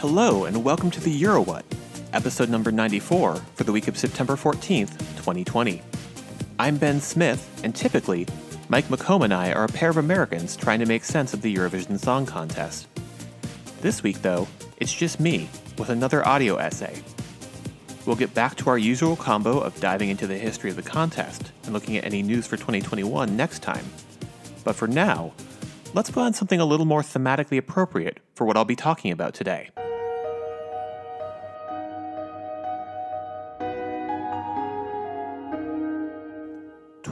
Hello, and welcome to the EuroWhat, episode number 94 for the week of September 14th, 2020. I'm Ben Smith, and typically, Mike McComb and I are a pair of Americans trying to make sense of the Eurovision Song Contest. This week, though, it's just me with another audio essay. We'll get back to our usual combo of diving into the history of the contest and looking at any news for 2021 next time. But for now, let's put on something a little more thematically appropriate for what I'll be talking about today.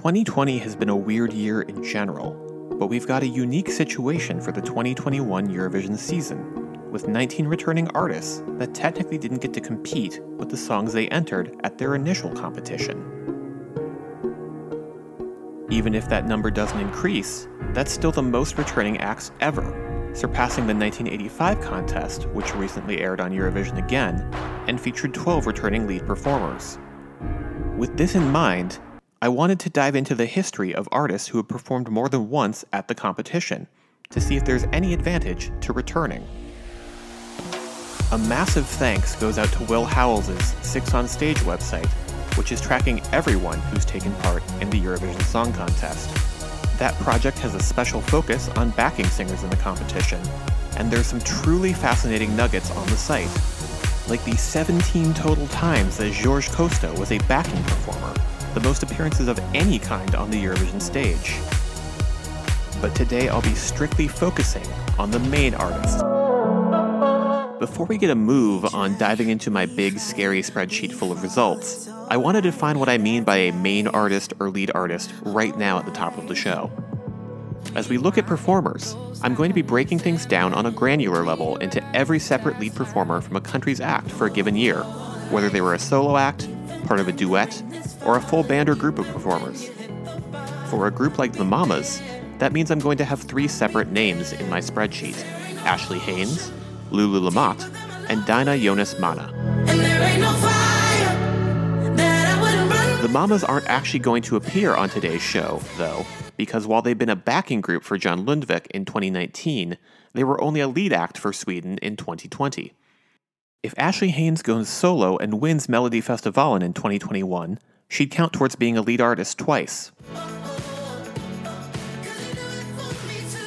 2020 has been a weird year in general, but we've got a unique situation for the 2021 Eurovision season, with 19 returning artists that technically didn't get to compete with the songs they entered at their initial competition. Even if that number doesn't increase, that's still the most returning acts ever, surpassing the 1985 contest, which recently aired on Eurovision again, and featured 12 returning lead performers. With this in mind, I wanted to dive into the history of artists who have performed more than once at the competition to see if there's any advantage to returning. A massive thanks goes out to Will Howells' Six on Stage website, which is tracking everyone who's taken part in the Eurovision Song Contest. That project has a special focus on backing singers in the competition, and there's some truly fascinating nuggets on the site, like the 17 total times that Jorge Costa was a backing performer the most appearances of any kind on the Eurovision stage. But today I'll be strictly focusing on the main artist. Before we get a move on diving into my big, scary spreadsheet full of results, I want to define what I mean by a main artist or lead artist right now at the top of the show. As we look at performers, I'm going to be breaking things down on a granular level into every separate lead performer from a country's act for a given year, whether they were a solo act, part of a duet, or a full band or group of performers. For a group like the Mamas, that means I'm going to have three separate names in my spreadsheet Ashley Haynes, Loulou Lamotte, and Dinah Jonas Mana. The Mamas aren't actually going to appear on today's show, though, because while they've been a backing group for John Lundvik in 2019, they were only a lead act for Sweden in 2020. If Ashley Haynes goes solo and wins Melodifestivalen in 2021, she'd count towards being a lead artist twice.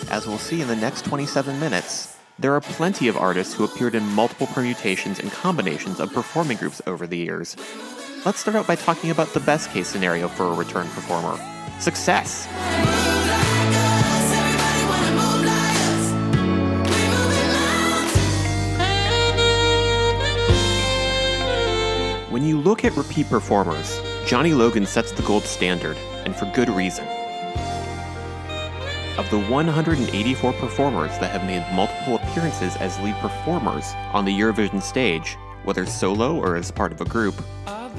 As we'll see in the next 27 minutes, there are plenty of artists who appeared in multiple permutations and combinations of performing groups over the years. Let's start out by talking about the best case scenario for a return performer success. Look at repeat performers, Johnny Logan sets the gold standard, and for good reason. Of the 184 performers that have made multiple appearances as lead performers on the Eurovision stage, whether solo or as part of a group,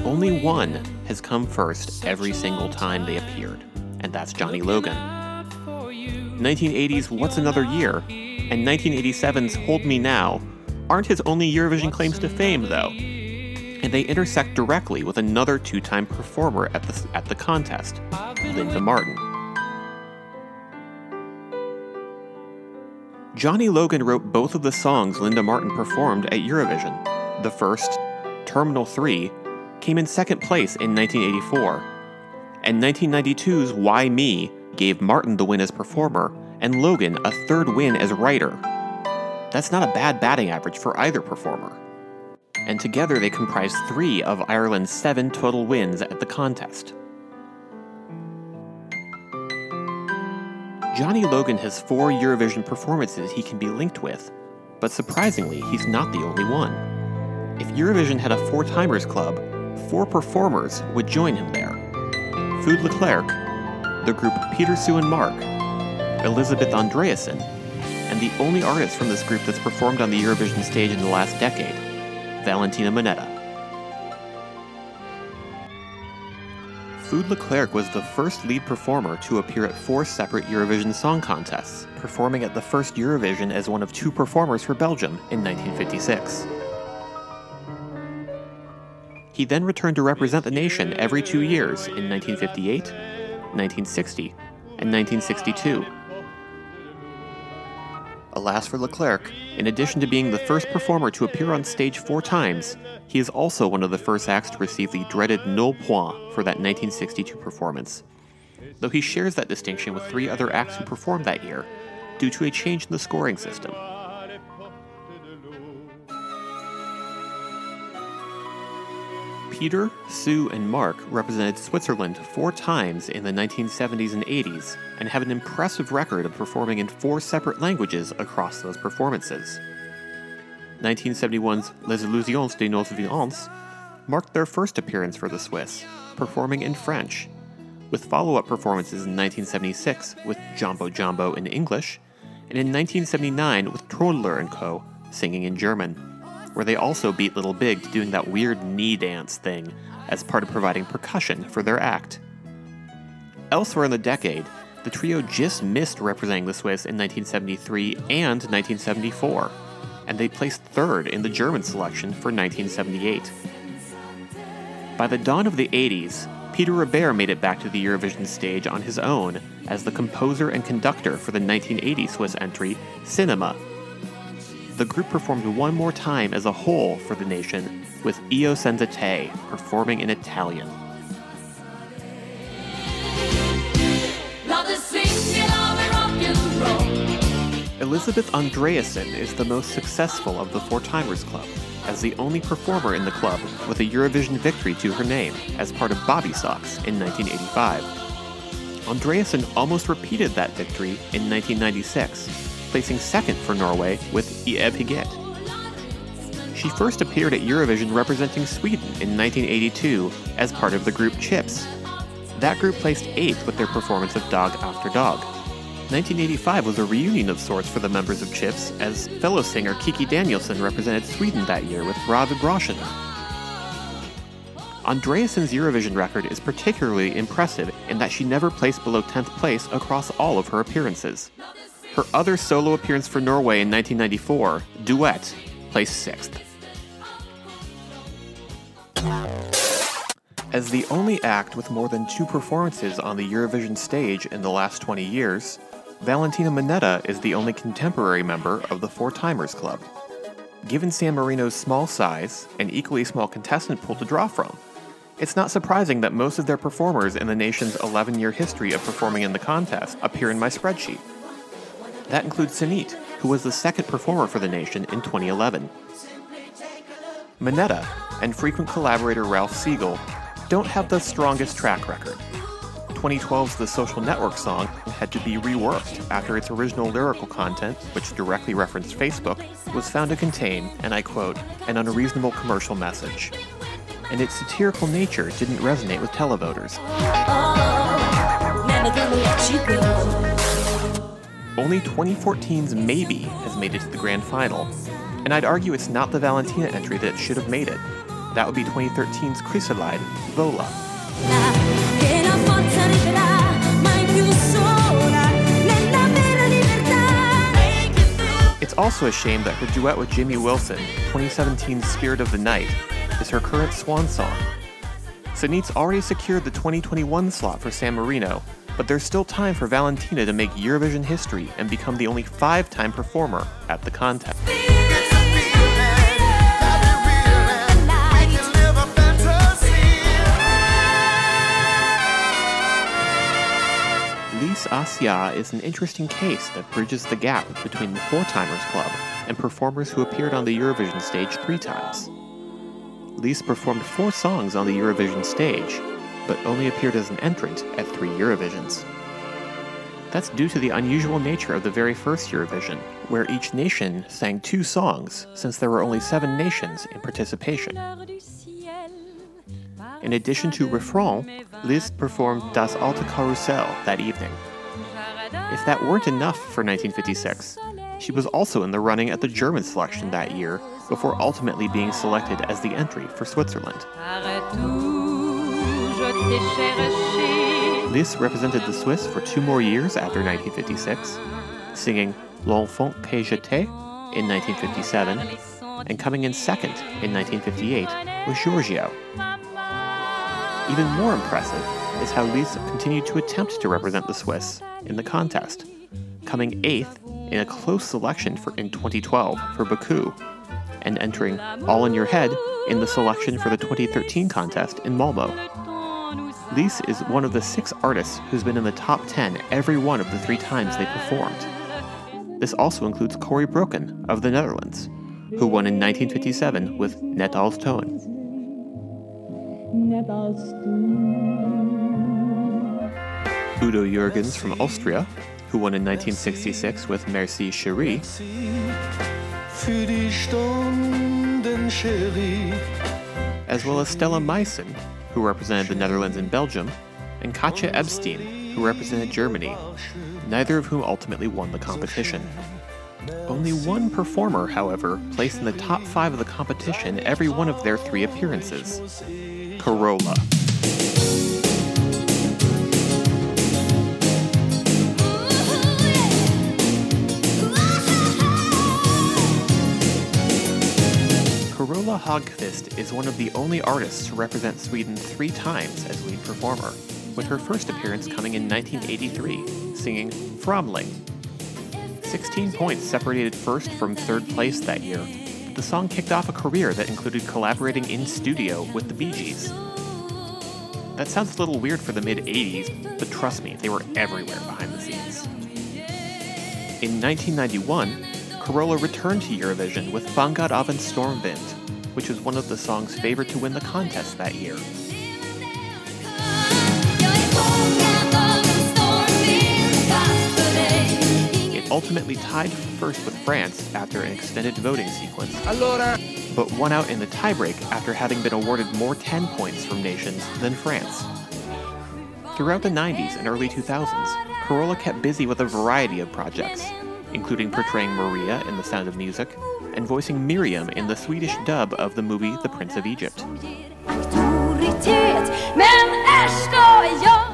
only one has come first every single time they appeared, and that's Johnny Logan. 1980's What's Another Year and 1987's Hold Me Now aren't his only Eurovision claims to fame, though and they intersect directly with another two time performer at the, at the contest, Linda Martin. Johnny Logan wrote both of the songs Linda Martin performed at Eurovision. The first, Terminal 3, came in second place in 1984, and 1992's Why Me gave Martin the win as performer and Logan a third win as writer. That's not a bad batting average for either performer and together they comprise three of Ireland's seven total wins at the contest. Johnny Logan has four Eurovision performances he can be linked with, but surprisingly, he's not the only one. If Eurovision had a four timers club, four performers would join him there Fud Leclerc, the group Peter Sue and Marc, Elisabeth Andreassen, and the only artist from this group that's performed on the Eurovision stage in the last decade, Valentina Monetta. Fud Leclerc was the first lead performer to appear at four separate Eurovision Song Contests, performing at the first Eurovision as one of two performers for Belgium in 1956. He then returned to represent the nation every two years in 1958, 1960, and 1962 alas for Leclerc, in addition to being the first performer to appear on stage four times, he is also one of the first acts to receive the dreaded null point for that 1962 performance. Though he shares that distinction with three other acts who performed that year, due to a change in the scoring system. Peter, Sue, and Marc represented Switzerland four times in the 1970s and 80s and have an impressive record of performing in four separate languages across those performances. 1971's Les Illusions de nos vingt ans marked their first appearance for the Swiss, performing in French, with follow up performances in 1976 with Jambo Jambo in English, and in 1979 with Trödler and Co., singing in German where they also beat Little Big to doing that weird knee dance thing as part of providing percussion for their act. Elsewhere in the decade, the trio just missed representing the Swiss in 1973 and 1974, and they placed third in the German selection for 1978. By the dawn of the 80s, Peter Reber made it back to the Eurovision stage on his own as the composer and conductor for the 1980 Swiss entry, Cinema, the group performed one more time as a whole for the nation, with Io Senza Te performing in Italian. Elisabeth Andreassen is the most successful of the Four Timers Club, as the only performer in the club with a Eurovision victory to her name as part of Bobbysocks in 1985. Andreassen almost repeated that victory in 1996 placing second for Norway with I evighet. She first appeared at Eurovision representing Sweden in 1982 as part of the group Chips. That group placed eighth with their performance of Dag efter dag. 1985 was a reunion of sorts for the members of Chips, as fellow singer Kiki Danielsson represented Sweden that year with Bra Vibrationer. Andreassen's Eurovision record is particularly impressive in that she never placed below 10th place across all of her appearances. Her other solo appearance for Norway in 1994, Duet, placed sixth. As the only act with more than two performances on the Eurovision stage in the last 20 years, Valentina Monetta is the only contemporary member of the Four Timers Club. Given San Marino's small size and equally small contestant pool to draw from, it's not surprising that most of their performers in the nation's 11 year history of performing in the contest appear in my spreadsheet. That includes Senhit, who was the second performer for the nation in 2011. Monetta and frequent collaborator Ralph Siegel don't have the strongest track record. 2012's The Social Network song had to be reworked after its original lyrical content, which directly referenced Facebook, was found to contain, and I quote, an unreasonable commercial message. And its satirical nature didn't resonate with televoters. Oh, only 2014's Maybe has made it to the grand final, and I'd argue it's not the Valentina entry that should have made it. That would be 2013's Crisalide, Vola. It's also a shame that her duet with Jimmy Wilson, 2017's Spirit of the Night, is her current swan song. Senhit's already secured the 2021 slot for San Marino, but there's still time for Valentina to make Eurovision history and become the only five time performer at the contest. Lys Assia is an interesting case that bridges the gap between the Four Timers Club and performers who appeared on the Eurovision stage three times. Lise performed four songs on the Eurovision stage, but only appeared as an entrant at three Eurovisions. That's due to the unusual nature of the very first Eurovision, where each nation sang two songs, since there were only seven nations in participation. In addition to Refrain, Lys performed Das alte Karussell that evening. If that weren't enough for 1956, she was also in the running at the German selection that year, before ultimately being selected as the entry for Switzerland. Lys represented the Swiss for two more years after 1956, singing L'Enfant que j'étais in 1957 and coming in second in 1958 with Giorgio. Even more impressive is how Lys continued to attempt to represent the Swiss in the contest, coming eighth in a close selection for in 2012 for Baku, and entering All in Your Head in the selection for the 2013 contest in Malmo. Lys is one of the six artists who's been in the top 10 every one of the three times they performed. This also includes Corry Brokken of the Netherlands, who won in 1957 with Net als toen. Udo Jürgens from Austria, who won in 1966 with Merci Chérie. As well as Stella Maessen, who represented the Netherlands and Belgium, and Katja Ebstein, who represented Germany, neither of whom ultimately won the competition. Only one performer, however, placed in the top five of the competition every one of their three appearances Carola. Häggkvist is one of the only artists to represent Sweden three times as lead performer, with her first appearance coming in 1983, singing Främling. 16 points separated first from third place that year. The song kicked off a career that included collaborating in studio with the Bee Gees. That sounds a little weird for the mid 80s, but trust me, they were everywhere behind the scenes. In 1991, Carola returned to Eurovision with Fångad av en stormvind, which was one of the songs favored to win the contest that year. It ultimately tied first with France after an extended voting sequence, but won out in the tiebreak after having been awarded more 10 points from nations than France. Throughout the 90s and early 2000s, Carola kept busy with a variety of projects, including portraying Maria in The Sound of Music and voicing Miriam in the Swedish dub of the movie The Prince of Egypt.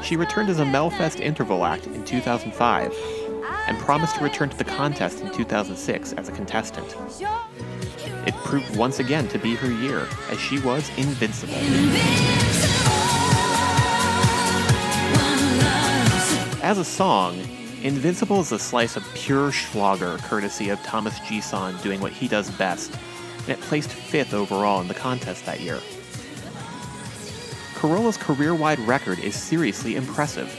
She returned as a Melfest interval act in 2005 and promised to return to the contest in 2006 as a contestant. It proved once again to be her year, as she was invincible. As a song, Invincible is a slice of pure Schlager courtesy of Thomas G:son doing what he does best, and it placed fifth overall in the contest that year. Carola's career wide record is seriously impressive.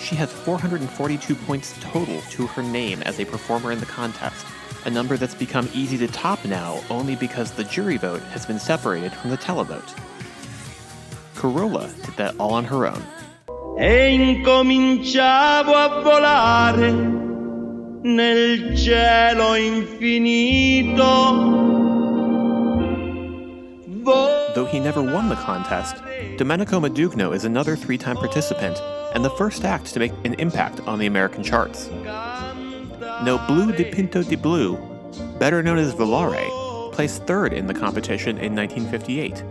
She has 442 points total to her name as a performer in the contest, a number that's become easy to top now only because the jury vote has been separated from the televote. Carola did that all on her own. E incominciavo a volare nel cielo infinito. Though he never won the contest, Domenico Modugno is another three time participant and the first act to make an impact on the American charts. No Blue di Pinto di Blue, better known as Volare, placed third in the competition in 1958,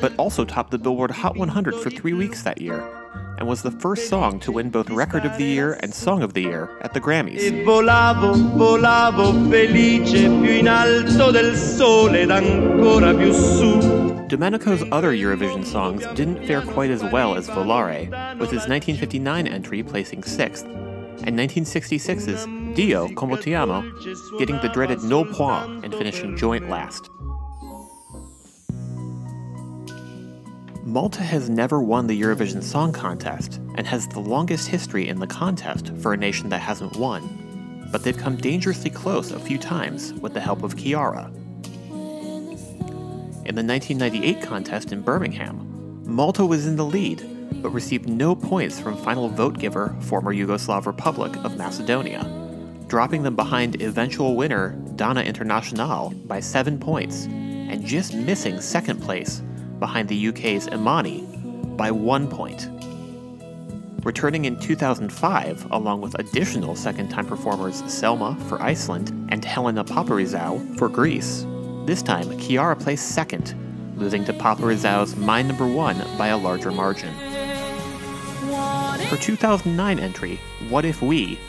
but also topped the Billboard Hot 100 for three weeks that year and was the first song to win both Record of the Year and Song of the Year at the Grammys. volavo, volavo felice più in alto del sole ed ancora più su. Domenico's other Eurovision songs didn't fare quite as well as Volare, with his 1959 entry placing sixth, and 1966's Dio Come Ti Amo getting the dreaded no point and finishing joint last. Malta has never won the Eurovision Song Contest and has the longest history in the contest for a nation that hasn't won, but they've come dangerously close a few times with the help of Chiara. In the 1998 contest in Birmingham, Malta was in the lead, but received no points from final vote giver, former Yugoslav Republic of Macedonia, dropping them behind eventual winner Dana International by 7 points, and just missing second place behind the UK's Imani by one point. Returning in 2005, along with additional second time performers Selma for Iceland and Helena Paparizou for Greece, this time Chiara placed second, losing to Paparizou's My Number One by a larger margin. Her 2009 entry, What If We,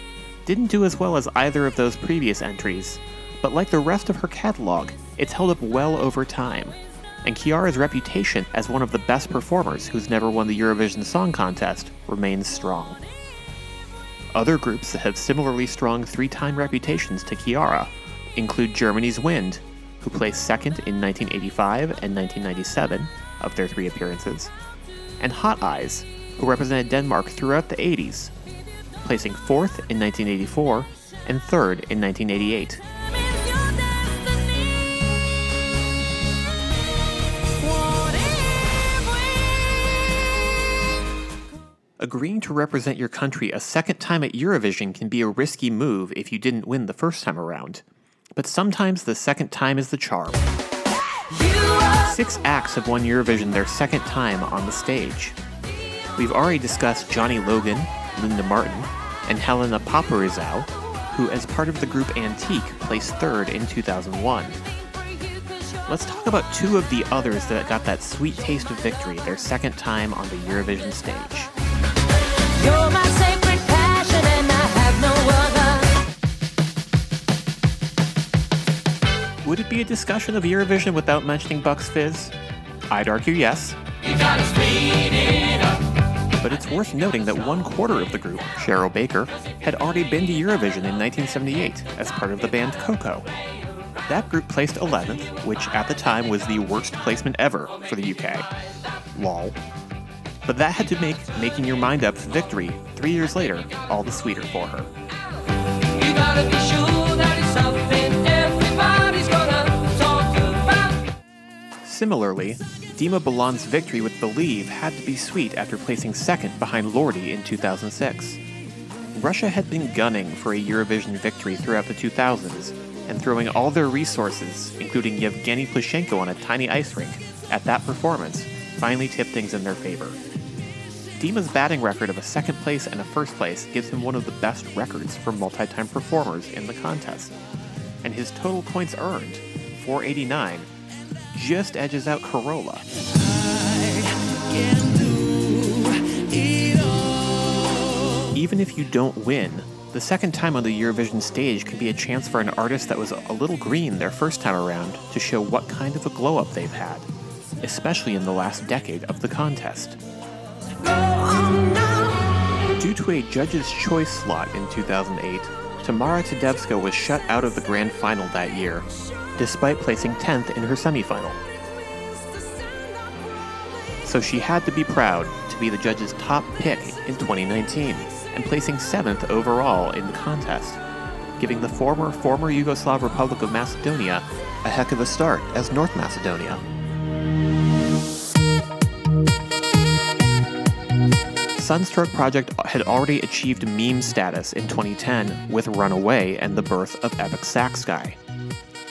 didn't do as well as either of those previous entries, but like the rest of her catalog, it's held up well over time and Chiara's reputation as one of the best performers who's never won the Eurovision Song Contest remains strong. Other groups that have similarly strong three time reputations to Chiara include Germany's Wind, who placed second in 1985 and 1997 of their three appearances, and Hot Eyes, who represented Denmark throughout the 80s, placing fourth in 1984 and third in 1988. Agreeing to represent your country a second time at Eurovision can be a risky move if you didn't win the first time around. But sometimes the second time is the charm. Six acts have won Eurovision their second time on the stage. We've already discussed Johnny Logan, Linda Martin, and Helena Paparizou, who, as part of the group Antique, placed third in 2001. Let's talk about two of the others that got that sweet taste of victory their second time on the Eurovision stage. Would it be a discussion of Eurovision without mentioning Bucks Fizz? I'd argue yes. But it's worth noting that one quarter of the group, Cheryl Baker, had already been to Eurovision in 1978 as part of the band Coco. That group placed 11th, which at the time was the worst placement ever for the UK. Lol. But that had to make making your mind up for victory three years later all the sweeter for her. Similarly, Dima Bilan's victory with Believe had to be sweet after placing second behind Lordi in 2006. Russia had been gunning for a Eurovision victory throughout the 2000s and throwing all their resources, including Yevgeny Plushenko on a tiny ice rink, at that performance finally tipped things in their favor. Dima's batting record of a second place and a first place gives him one of the best records for multi time performers in the contest. And his total points earned, 489, just edges out Carola. Even if you don't win, the second time on the Eurovision stage can be a chance for an artist that was a little green their first time around to show what kind of a glow up they've had, especially in the last decade of the contest. Due to a judge's choice slot in 2008, Tamara Todevska was shut out of the grand final that year, despite placing 10th in her semifinal. So she had to be proud to be the judge's top pick in 2019 and placing 7th overall in the contest, giving the former former Yugoslav Republic of Macedonia a heck of a start as North Macedonia. Sunstroke Project had already achieved meme status in 2010 with Runaway and the birth of Epic Sax Guy.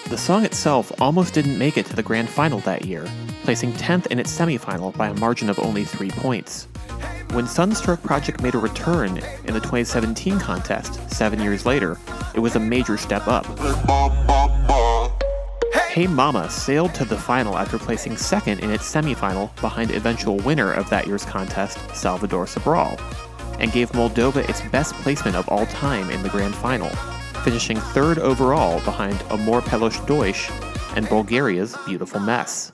The song itself almost didn't make it to the grand final that year, placing 10th in its semifinal by a margin of only 3 points. When Sunstroke Project made a return in the 2017 contest, seven years later, it was a major step up. Hey Mama sailed to the final after placing second in its semifinal behind eventual winner of that year's contest, Salvador Sobral, and gave Moldova its best placement of all time in the grand final, finishing third overall behind Amor Pelos Dois and Bulgaria's Beautiful Mess.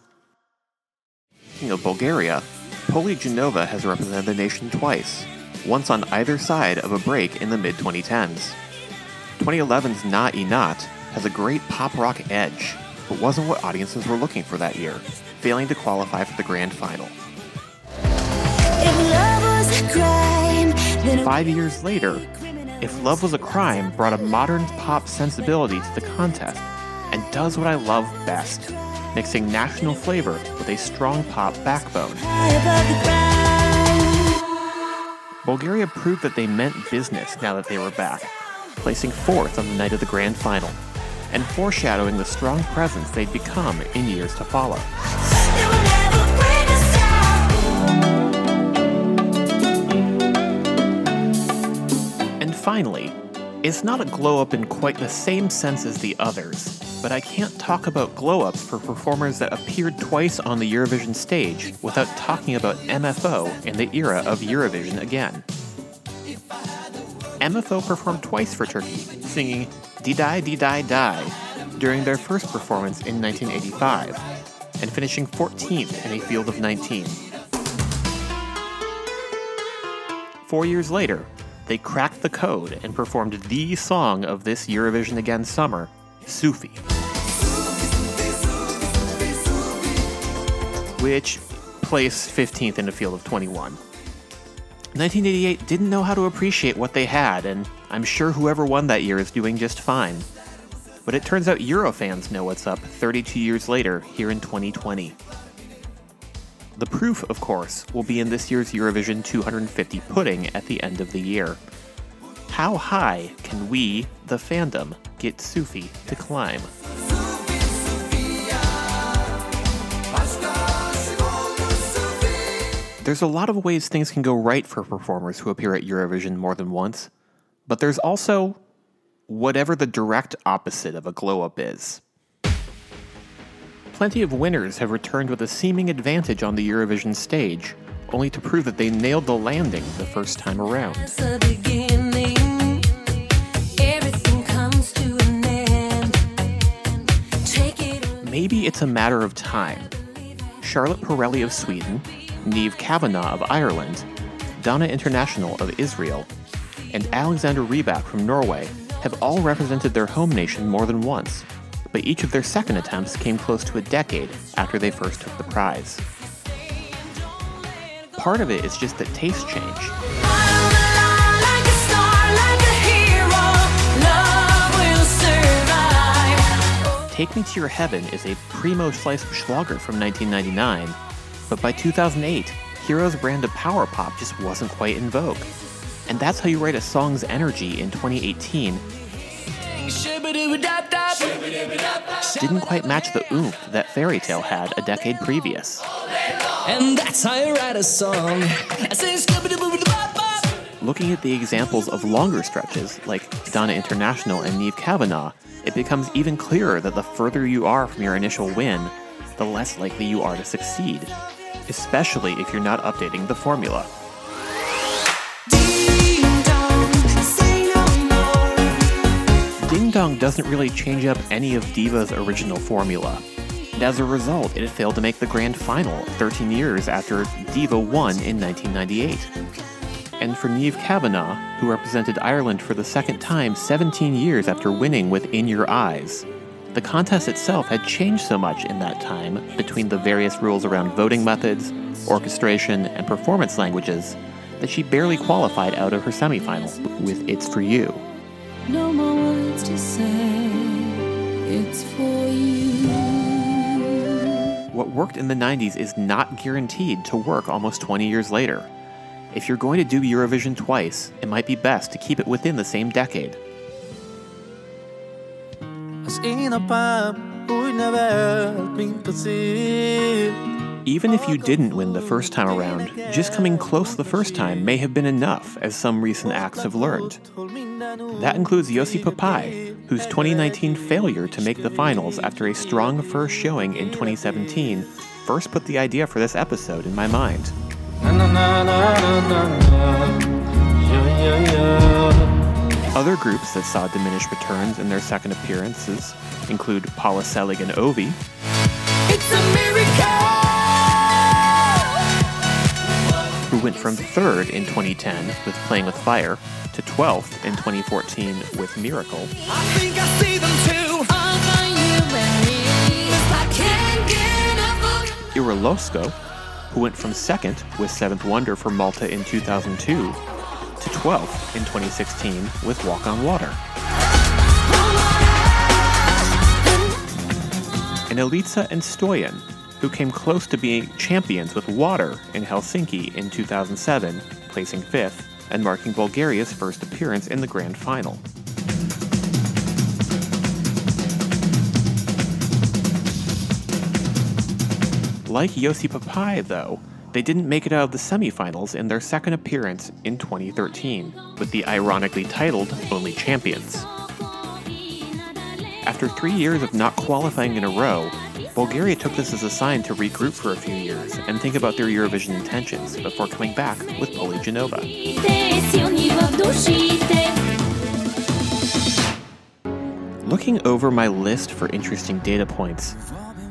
Speaking of Bulgaria, Poli Genova has represented the nation twice, once on either side of a break in the mid 2010s. 2011's Na Inat has a great pop rock edge, but wasn't what audiences were looking for that year, failing to qualify for the grand final. Five years later, If Love Was a Crime brought a modern pop sensibility to the contest and does what I love best mixing national flavor with a strong pop backbone. Bulgaria proved that they meant business now that they were back, placing fourth on the night of the grand final and foreshadowing the strong presence they'd become in years to follow. And finally, it's not a glow up in quite the same sense as the others, but I can't talk about glow ups for performers that appeared twice on the Eurovision stage without talking about MFÖ in the era of Eurovision again. MFÖ performed twice for Turkey, singing Di Die Di Die Die during their first performance in 1985, and finishing 14th in a field of 19. Four years later, they cracked the code and performed the song of this Eurovision Again summer, Sufi. Which placed 15th in a field of 21. 1988 didn't know how to appreciate what they had, and I'm sure whoever won that year is doing just fine. But it turns out Eurofans know what's up 32 years later here in 2020. The proof, of course, will be in this year's Eurovision 250 pudding at the end of the year. How high can we, the fandom, get Sufi to climb? There's a lot of ways things can go right for performers who appear at Eurovision more than once, but there's also whatever the direct opposite of a glow up is. Plenty of winners have returned with a seeming advantage on the Eurovision stage, only to prove that they nailed the landing the first time around. Maybe it's a matter of time. Charlotte Perrelli of Sweden, Niamh Kavanagh of Ireland, Dana International of Israel, and Alexander Rybak from Norway have all represented their home nation more than once, but each of their second attempts came close to a decade after they first took the prize. Part of it is just that tastes change. Take Me to Your Heaven is a primo slice of Schlager from 1999 but by 2008, Hero's brand of power pop just wasn't quite in vogue. And that's how you write a song's energy in 2018 didn't quite match the oomph that Fairy Tale had a decade previous. And that's how you write a song. Looking at the examples of longer stretches, like Dana International and Niamh Kavanagh, it becomes even clearer that the further you are from your initial win, the less likely you are to succeed especially if you're not updating the formula. Ding Dong doesn't really change up any of Diva's original formula. And as a result, it failed to make the grand final 13 years after Diva won in 1998. And for Niamh Kavanagh, who represented Ireland for the second time 17 years after winning with In Your Eyes, the contest itself had changed so much in that time between the various rules around voting methods, orchestration, and performance languages that she barely qualified out of her semifinal with It's For You. No more words to say, it's for you. What worked in the 90s is not guaranteed to work almost 20 years later. If you're going to do Eurovision twice, it might be best to keep it within the same decade. Even if you didn't win the first time around, just coming close the first time may have been enough, as some recent acts have learned. That includes Joci Pápai, whose 2019 failure to make the finals after a strong first showing in 2017 first put the idea for this episode in my mind. Other groups that saw diminished returns in their second appearances include Paula Seling and Ovi. Who went from third in 2010 with Playing with Fire to 12th in 2014 with Miracle. Ira Losco, who went from second with Seventh Wonder for Malta in 2002 to 12th in 2016 with Walk on Water. And Elitsa and Stoyan, who came close to being champions with Water in Helsinki in 2007, placing fifth and marking Bulgaria's first appearance in the grand final. Like Joci Pápai, though, they didn't make it out of the semifinals in their second appearance in 2013, with the ironically titled Only Champions. After three years of not qualifying in a row, Bulgaria took this as a sign to regroup for a few years and think about their Eurovision intentions before coming back with Poli Genova. Looking over my list for interesting data points,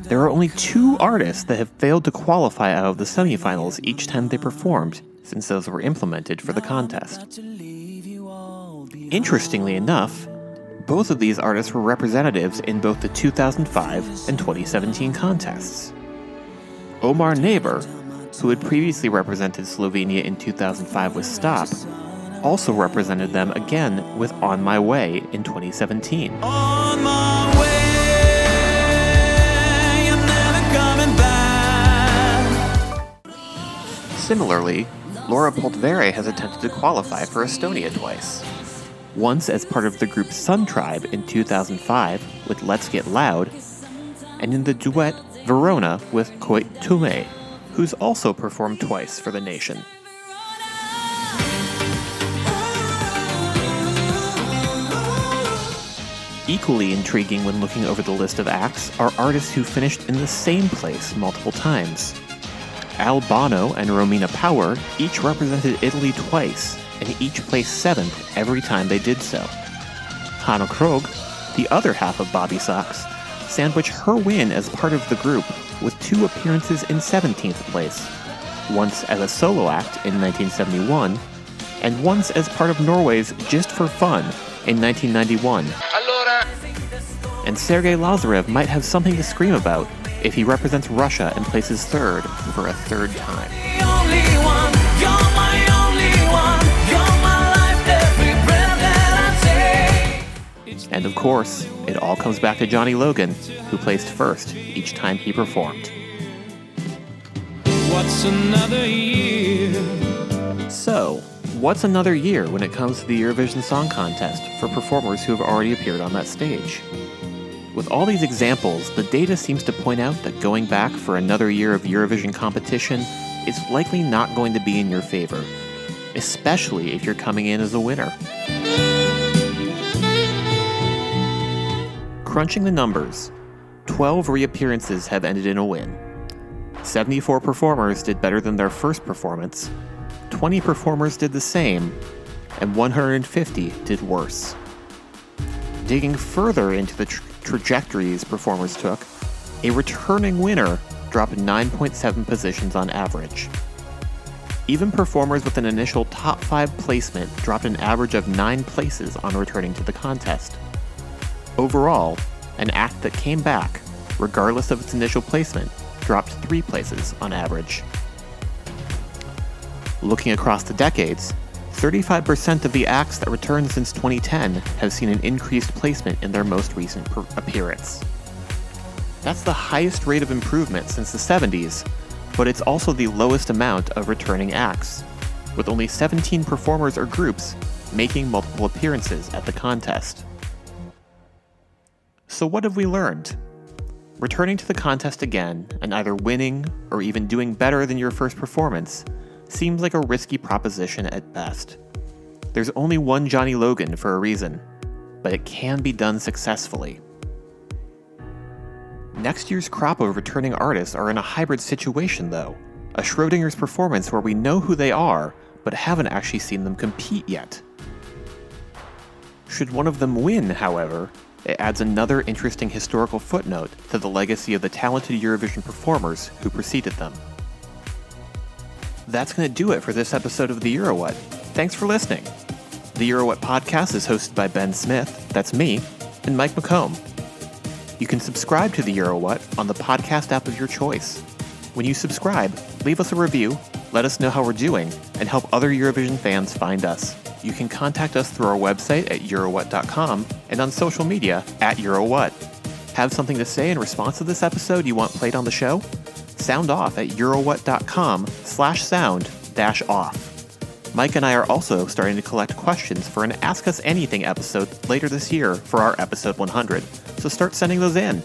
there are only two artists that have failed to qualify out of the semifinals each time they performed, since those were implemented for the contest. Interestingly enough, both of these artists were representatives in both the 2005 and 2017 contests. Omar Naber, who had previously represented Slovenia in 2005 with Stop, also represented them again with On My Way in 2017. Similarly, Laura Põldvere has attempted to qualify for Estonia twice. Once as part of the group Suntribe in 2005 with Let's Get Loud, and in the duet Verona with Koit Toome, who's also performed twice for the nation. Equally intriguing when looking over the list of acts are artists who finished in the same place multiple times. Al Bano and Romina Power each represented Italy twice, and each placed seventh every time they did so. Hanne Krogh, the other half of Bobbysocks, sandwiched her win as part of the group with two appearances in 17th place, once as a solo act in 1971, and once as part of Norway's Just for Fun in 1991. And Sergei Lazarev might have something to scream about if he represents Russia and places third for a third time. The only one, you're my only one, you're my life, every breath that I take. And of course, it all comes back to Johnny Logan, who placed first each time he performed. What's another year? So, what's another year when it comes to the Eurovision Song Contest for performers who have already appeared on that stage? With all these examples, the data seems to point out that going back for another year of Eurovision competition is likely not going to be in your favor, especially if you're coming in as a winner. Crunching the numbers, 12 reappearances have ended in a win. 74 performers did better than their first performance, 20 performers did the same, and 150 did worse. Digging further into the tra- trajectories performers took, a returning winner dropped 9.7 positions on average. Even performers with an initial top 5 placement dropped an average of 9 places on returning to the contest. Overall, an act that came back, regardless of its initial placement, dropped 3 places on average. Looking across the decades, 35% of the acts that returned since 2010 have seen an increased placement in their most recent per- appearance. That's the highest rate of improvement since the 70s, but it's also the lowest amount of returning acts, with only 17 performers or groups making multiple appearances at the contest. So, what have we learned? Returning to the contest again and either winning or even doing better than your first performance seems like a risky proposition at best. There's only one Johnny Logan for a reason, but it can be done successfully. Next year's crop of returning artists are in a hybrid situation, though a Schrodinger's performance where we know who they are, but haven't actually seen them compete yet. Should one of them win, however, it adds another interesting historical footnote to the legacy of the talented Eurovision performers who preceded them. That's going to do it for this episode of the Euro What. Thanks for listening. The Euro What podcast is hosted by Ben Smith, that's me, and Mike McComb. You can subscribe to the Euro What on the podcast app of your choice. When you subscribe, leave us a review, let us know how we're doing, and help other Eurovision fans find us. You can contact us through our website at eurowhat.com and on social media at eurowhat. Have something to say in response to this episode you want played on the show? Sound off at eurowhat.com slash sound dash off. Mike and I are also starting to collect questions for an Ask Us Anything episode later this year for our episode 100, so start sending those in.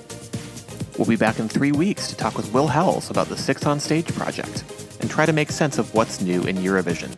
We'll be back in three weeks to talk with Will Howells about the Six on Stage project and try to make sense of what's new in Eurovision.